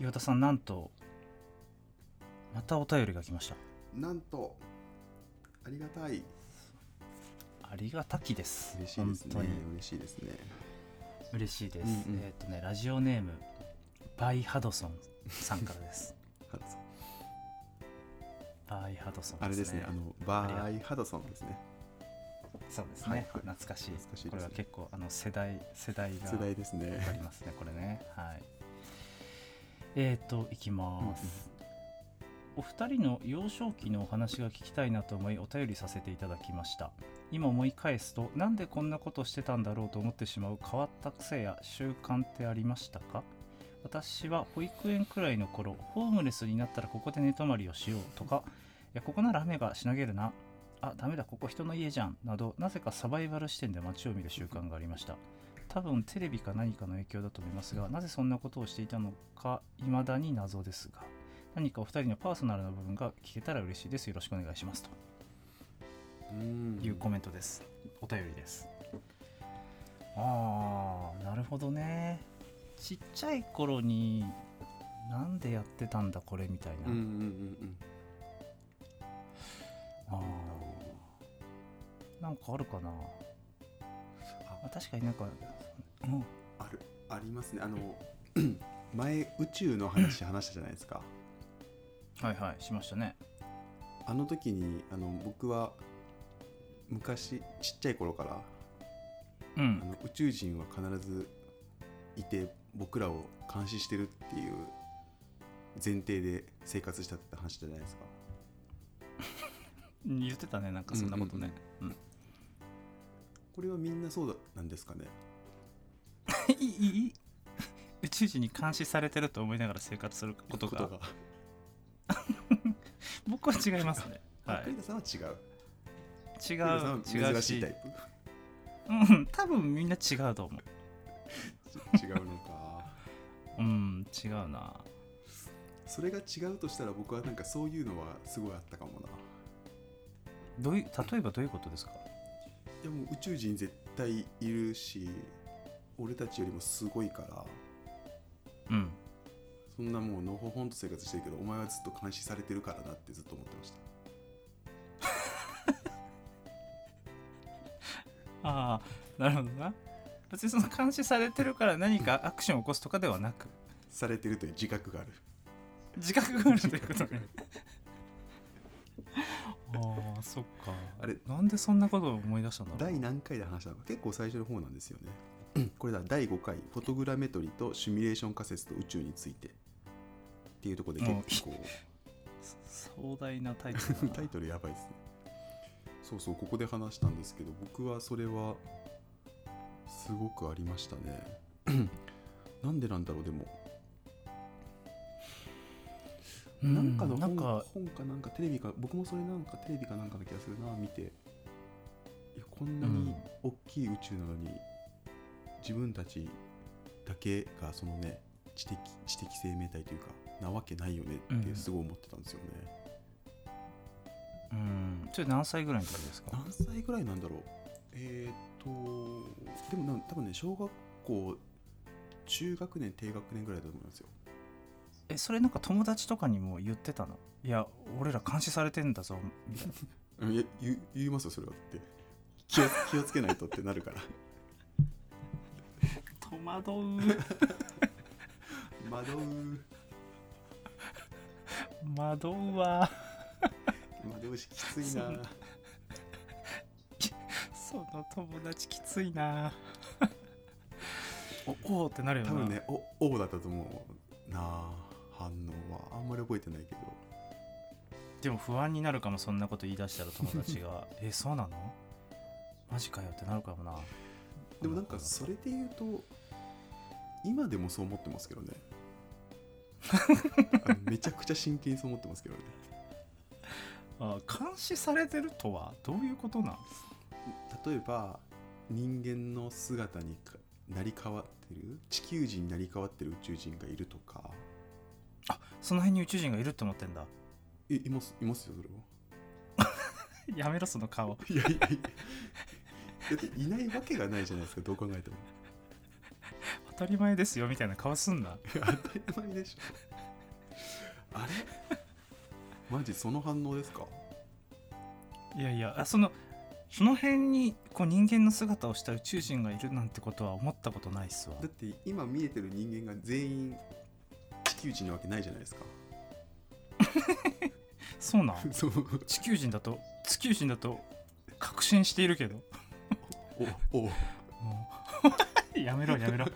岩田さんなんとまたお便りが来ました。なんとありがたい。ありがたきです。嬉しいですね。本当に。嬉しいですね。嬉しいです、うんうん。えっ、とねラジオネームバイハドソンさんからです。ハドソンバイハドソンあれですねあのバイハドソンですね。そうですね、はい。はい。懐かしいね。これは結構あの世代世代が世代ですね。ありますねこれね。はいえっ、ー、といきます、お二人の幼少期のお話が聞きたいなと思いお便りさせていただきました。今思い返すとなんでこんなことしてたんだろうと思ってしまう変わった癖や習慣ってありましたか？私は保育園くらいの頃ホームレスになったらここで寝泊まりをしようとかいやここなら雨がしのげるな。あダメだここ人の家じゃん。などなぜかサバイバル視点で街を見る習慣がありました。多分テレビか何かの影響だと思いますがなぜそんなことをしていたのか未だに謎ですが何かお二人のパーソナルな部分が聞けたら嬉しいです。よろしくお願いしますと。うん。いうコメントです。お便りです。ああなるほどね。ちっちゃい頃になんでやってたんだこれみたいな、うんうんうんうん。あー。なんかあるかな。あ確かになんか、うん、ある。ありますね。あの 前宇宙の話話したじゃないですか。はいはいしましたね。あの時にあの僕は昔ちっちゃい頃からあうん。の宇宙人は必ずいて僕らを監視してるっていう前提で生活したって話じゃないですか。言ってたねなんかそんなことね、うん。これはみんなそうだなんですかねいいいい？宇宙人に監視されてると思いながら生活することが。が。僕は違いますね。は栗田さんは違う。い違う違う珍しいタイうん多分みんな違うと思う。プ 違うのか。うん違うな。それが違うとしたら僕はなんかそういうのはすごいあったかもな。どういう例えばどういうことですか？いやもう宇宙人絶対いるし俺たちよりもすごいからうん。そんなもうのほほんと生活してるけどお前はずっと監視されてるからなってずっと思ってました。ああなるほどな。別にその監視されてるから何かアクションを起こすとかではなく。されてるという自覚がある。自覚があるということね。ああそっか。あれなんでそんなことを思い出したんだろう。第何回で話したのか。結構最初の方なんですよねこれだ。第5回フォトグラメトリとシミュレーション仮説と宇宙について。っていうところで結構壮大なタイトル タイトルやばいですね。そうそうここで話したんですけど僕はそれはすごくありましたね。なんでなんだろうでも。うん。なんかの本なんか本かなんかテレビか僕もそれなんかテレビかなんかの気がするな見て。いやこんなに大きい宇宙なのに、自分たちだけがそのね知的知的生命体というかなわけないよねってすごい思ってたんですよね、うん。それ何歳ぐらいの時ですか？何歳ぐらいなんだろう。えー、っとでもな多分ね小学校中学年低学年ぐらいだと思いますよ。えそれなんか友達とかにも言ってたの？いや俺ら監視されてんだぞみたい 言いますよそれはって。気を気をつけないとってなるから。戸惑う惑う惑うわ惑うしきついな。その友達きついな。おおーってなるよな。多分ねお王だったと思うなあ反応は。あんまり覚えてないけど。でも不安になるかもそんなこと言い出したら友達が。えそうなの？マジかよってなるかもな。でもなんかそれで言うと今でもそう思ってますけどね。めちゃくちゃ真剣にそう思ってますけどね。あ監視されてるとはどういうことなん例えば人間の姿にかなり変わってる地球人になり変わってる宇宙人がいるとか。あその辺に宇宙人がいるって思ってんだ。えいますいますよそれは。やめろその顔。いやいやいや。いないわけがないじゃないですかどう考えても当たり前ですよみたいな顔すんな。当たり前でしょ。あれ？マジその反応ですか？いやいやあそのその辺にこう人間の姿をした宇宙人がいるなんてことは思ったことないっすわ。だって今見えてる人間が全員地球人なわけないじゃないですか。そうなん？そう。地球人だと地球人だと確信しているけど。おおやめろやめろ。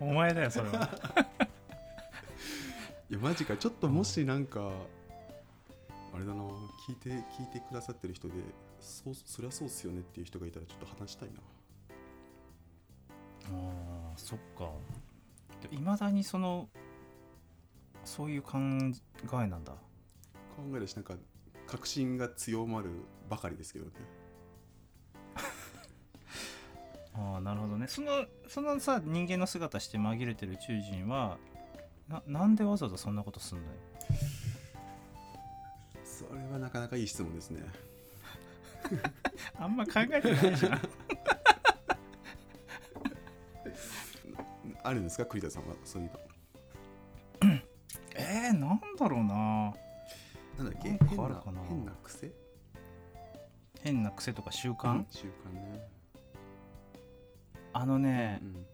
お前だよそれは。いやマジか。ちょっともしなんか、あれだな聞いて聞いてくださってる人でそうそりゃそうっすよねっていう人がいたらちょっと話したいな。あーそっか。いまだにそのそういう考えなんだ。考えるしなんか確信が強まるばかりですけどねああなるほどね。そのそのさ人間の姿して紛れてる宇宙人はななんでわざわざそんなことすんのよ？それはなかなかいい質問ですね。あんま考えてないじゃん。あるんですか？栗田さんはそういうの。えー、なんだろうな。なんだっけ？変な変な癖？変な癖とか習慣、習慣ねあのね、うん。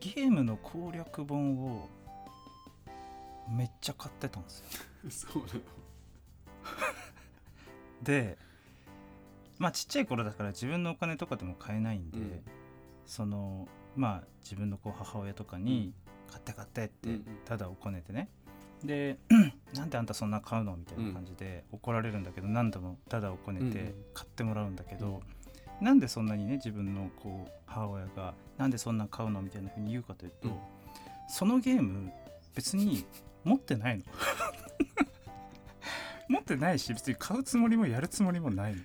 ゲームの攻略本をめっちゃ買ってたんですよ。そうなの。でまあちっちゃい頃だから自分のお金とかでも買えないんで、うん。そのまあ自分のこう母親とかに「買って買って」ってうんうん。ただおこね。てねで「なんであんたそんな買うの?」みたいな感じで怒られるんだけど何度もただおこねてうんうん。買ってもらうんだけど、なんでそんなにね自分のこう母親が「なんでそんな買うの?」みたいな風に言うかというと、うん。そのゲーム別に持ってないの。持ってないし別に買うつもりもやるつもりもないの。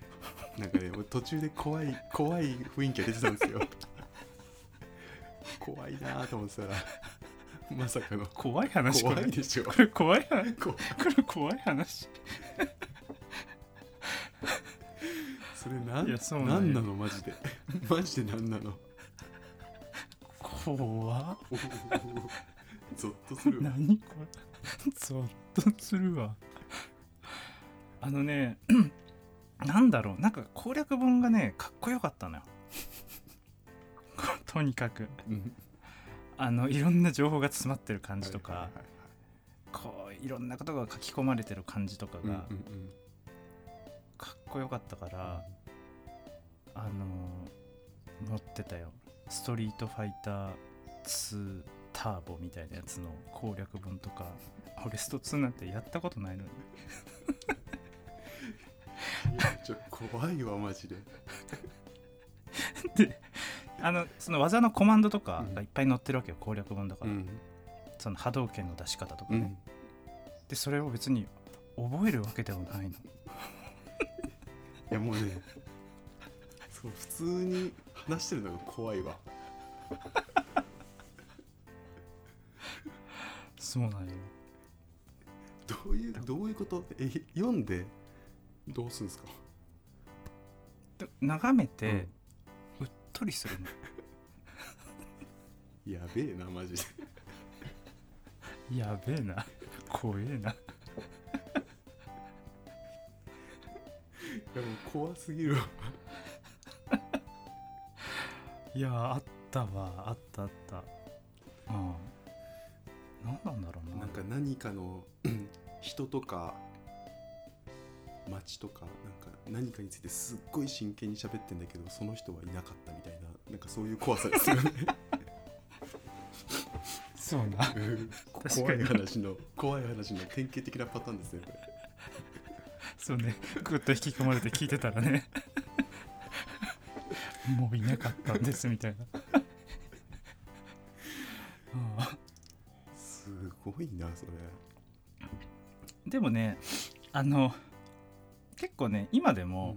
なんかね俺途中で怖い怖い雰囲気が出てたんですよ。怖いなと思ってたらまさかの。怖い話怖いでしょ。これ怖い話。ここれ怖い話それなんいやそうなんよ。なのマジで。マジでなんなの。怖っ。ゾッとするわ。何これ。ゾッとするわ。あのね なんだろう。なんか攻略本がねかっこよかったのよ。とにかく。うん。あのいろんな情報が詰まってる感じとか。はいはいはいはい。こういろんなことが書き込まれてる感じとかが。うんうんうんこよかったから、あの持ってたよ。ストリートファイター2ターボみたいなやつの攻略本とか俺スト2なんてやったことないのに。いやちょ怖いわマジで。であのその技のコマンドとかがいっぱい載ってるわけよ攻略本だから、うん。その波動拳の出し方とかね、うん。でそれを別に覚えるわけでもないの。いやもうね。そう普通に話してるのが怖いわ。そうなんよどういうどういうこと？え読んでどうするんですか？で眺めて、うっとりするの。やべえなマジで。やべえな。怖えないやもう怖すぎるわ。いやあったわ。あったあった。うん。何なんだろうな。なんか何かのう ん人とか街とかなんか何かについてすっごい真剣に喋ってんだけどその人はいなかったみたいななんかそういう怖さですよね。そうな。うん。怖い話の怖い話の典型的なパターンですねこれそうね。ぐっと引き込まれて聞いてたらね。もういなかったんですみたいな。あすごいなそれ。あでもねあの結構ね今でも、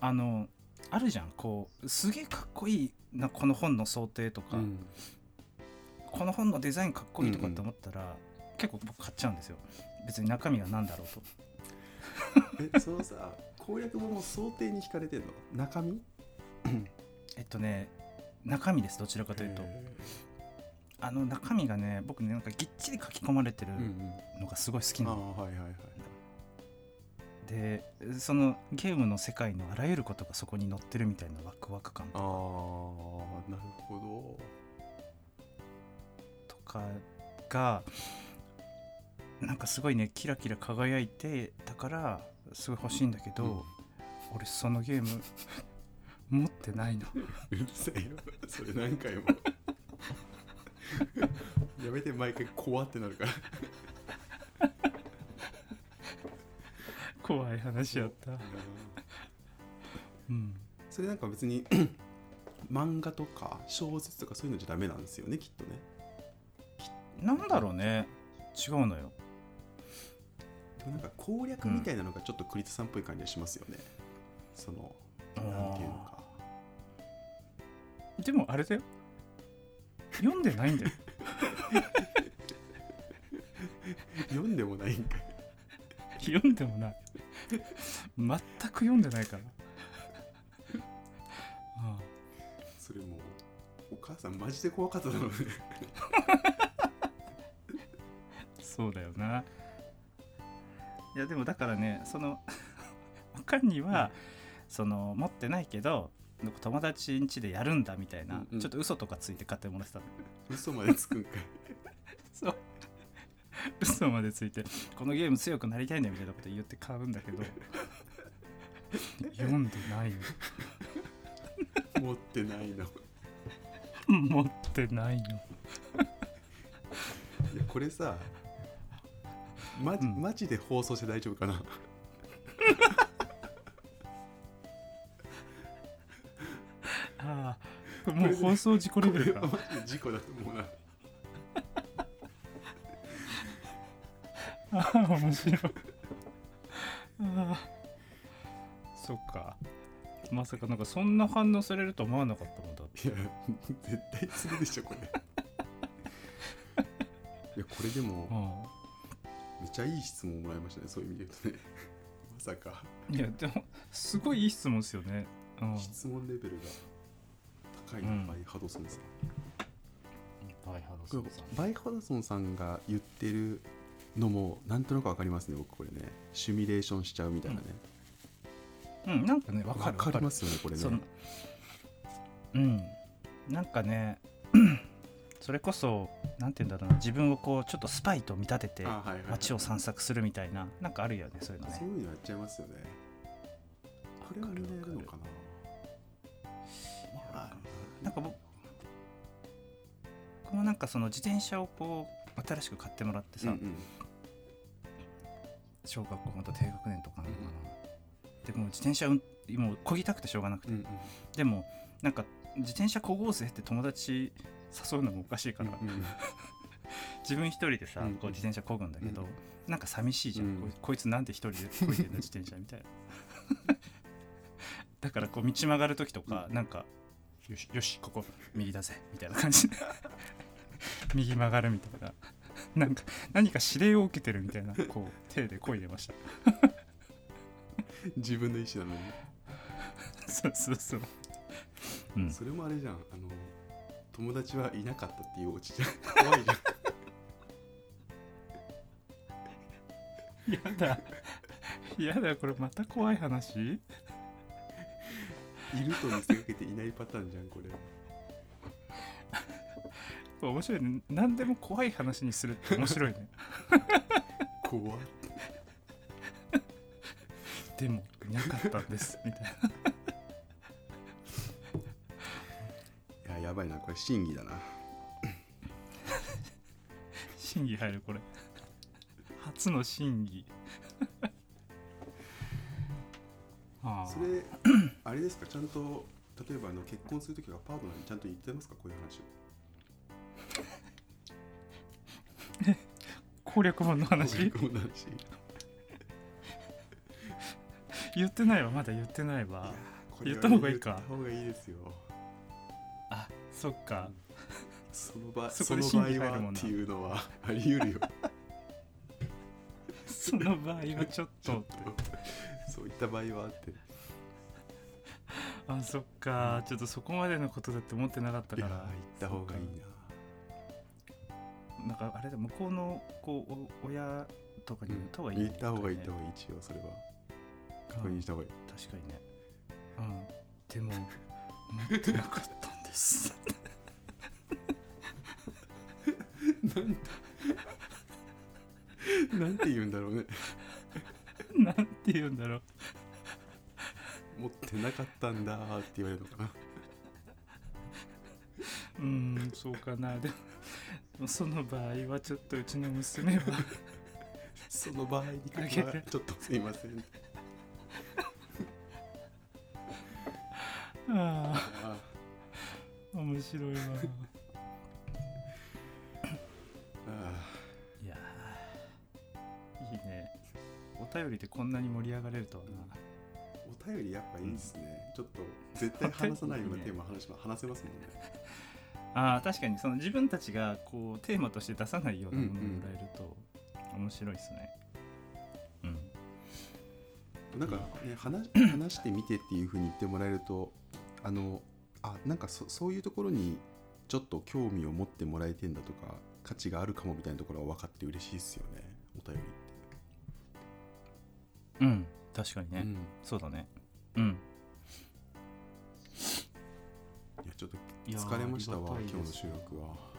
あのあるじゃん。こうすげえかっこいいなこの本の想定とか、うん。この本のデザインかっこいいとかって思ったら、結構僕買っちゃうんですよ。別に中身が何だろうと えそのさ攻略本も想定に惹かれてんの？中身？えっとね中身ですどちらかというと。へあの中身がね僕ねなんかぎっちり書き込まれてるうんうん。のがすごい好きなああの、はいはいはいでそのゲームの世界のあらゆることがそこに載ってるみたいなワクワク感ああなるほとかがなんかすごいねキラキラ輝いてだからすごい欲しいんだけど、うん。俺そのゲーム 持ってないの。ど うるさいよ。それ何回も。やめて毎回怖ってなるから。怖い話やった。うん。それなんか別に 漫画とか小説とかそういうのじゃダメなんですよねきっとね。なんだろうね。違うのよでもなんか攻略みたいなのがちょっと栗田さんっぽい感じがしますよね、そのなんていうのか。でもあれだよ。読んでないんだよ。読んでもないんかい。読んでもない。全く読んでないから。あそれもうお母さんマジで怖かっただろうね。あそうだよないやでもだからねそのおかんには、その持ってないけど友達ん家でやるんだみたいな、うんうん。ちょっと嘘とかついて買ってもらってたの。嘘までつくんかい。そう。嘘までついてこのゲーム強くなりたいんだよみたいなこと言って買うんだけど読んでないよ。持ってないの。い 持ってないのやこれさま、うん。マジで放送して大丈夫かな？ああもう放送事故レベルか。マジで事故だと思うなああ面白い。ああ。そっか。まさかなんかそんな反応されると思わなかったもんだって。いや絶対するでしょこれ。いやこれでもあめっちゃいい質問もらいましたねそういう意味で言うとね。まさか。あいやでもすごいいい質問ですよね、うん、質問レベルが高いうんなバイハドソンさん、バイハドこれバイハドソンさんが言ってるのもなんとなくわかりますね僕これね。シミュレーションしちゃうみたいなね。うん。なんかねわわ、かかる。わかるりますよねこれね。うん。なんかねそれこそなんて言うんだろうな自分をこうちょっとスパイと見立てて街を散策するみたいななんかあるよねそういうのね。そういうのやっちゃいますよね。これはみんなやるのかな。まあなんか僕僕もなんかその自転車をこう新しく買ってもらってさ、うんうん。小学校また低学年とかなのかな、でもう自転車うんもう漕ぎたくてしょうがなくて、うんうん。でもなんか自転車漕ごうぜって友達誘うのもおかしいから、うんうん。自分一人でさ、うんこう自転車漕ぐんだけど、うん。なんか寂しいじゃん、うん。こいつなんで一人で漕いでんの自転車みたいな。だからこう道曲がる時とか、なんかよしよしここ右だぜみたいな感じ。で 右曲がるみたいな。なんか何か指令を受けてるみたいなこう手で漕いでました。自分の意思なのに。そうそうそう、うん、それもあれじゃん。あの友達はいなかったっていうオチじゃん。怖いじゃん。やだ。やだこれまた怖い話？いると見せかけていないパターンじゃんこれこれ。面白いね。何でも怖い話にするって面白いね。怖っ。でもいなかったんですみたいなややばいなこれ審議だな。審議入るこれ。初の審議。ああ。それあれですか？ちゃんと例えばあの結婚するときはパートナーにちゃんと言ってますか？こういう話を。攻略本の話？こういう話。言ってないわ。まだ言ってないわ。言った方がいいか。言った方がいいですよ。あそっか。その場そこでその場合はっていうのはあり得るよ。その場合はちょっと。そういった場合はって。あそっか。ちょっとそこまでのことだって思ってなかったいやーから言った方がいいな。か。あれだ向こうのこうお親とかに言った方がいい、言った方がいい言ねった方がいい一応それは。確認した方がいい。確かにね。うん。でも持ってなかった。んです。なんて言うんだろうね。なんて言うんだろう。持ってなかったんだーって言われるのかな。うんそうかな。でもその場合はちょっとうちの娘は。その場合に関してはちょっとすいませんあああ面白いわあいやーいいね。お便りでこんなに盛り上がれるとはな。お便りやっぱいいですね、ちょっと絶対話さないようなテーマ話しま話せますもんね。あー確かにその自分たちがこうテーマとして出さないようなものをもらえると面白いですね。うん。なんかね話 話してみてっていうふうに言ってもらえるとあのあなんかそそういうところにちょっと興味を持ってもらえてんだとか価値があるかもみたいなところは分かって嬉しいですよね。お便りって、うん。確かにね、うん、いそうだね。うん。やちょっと疲れましたわ今日の収録は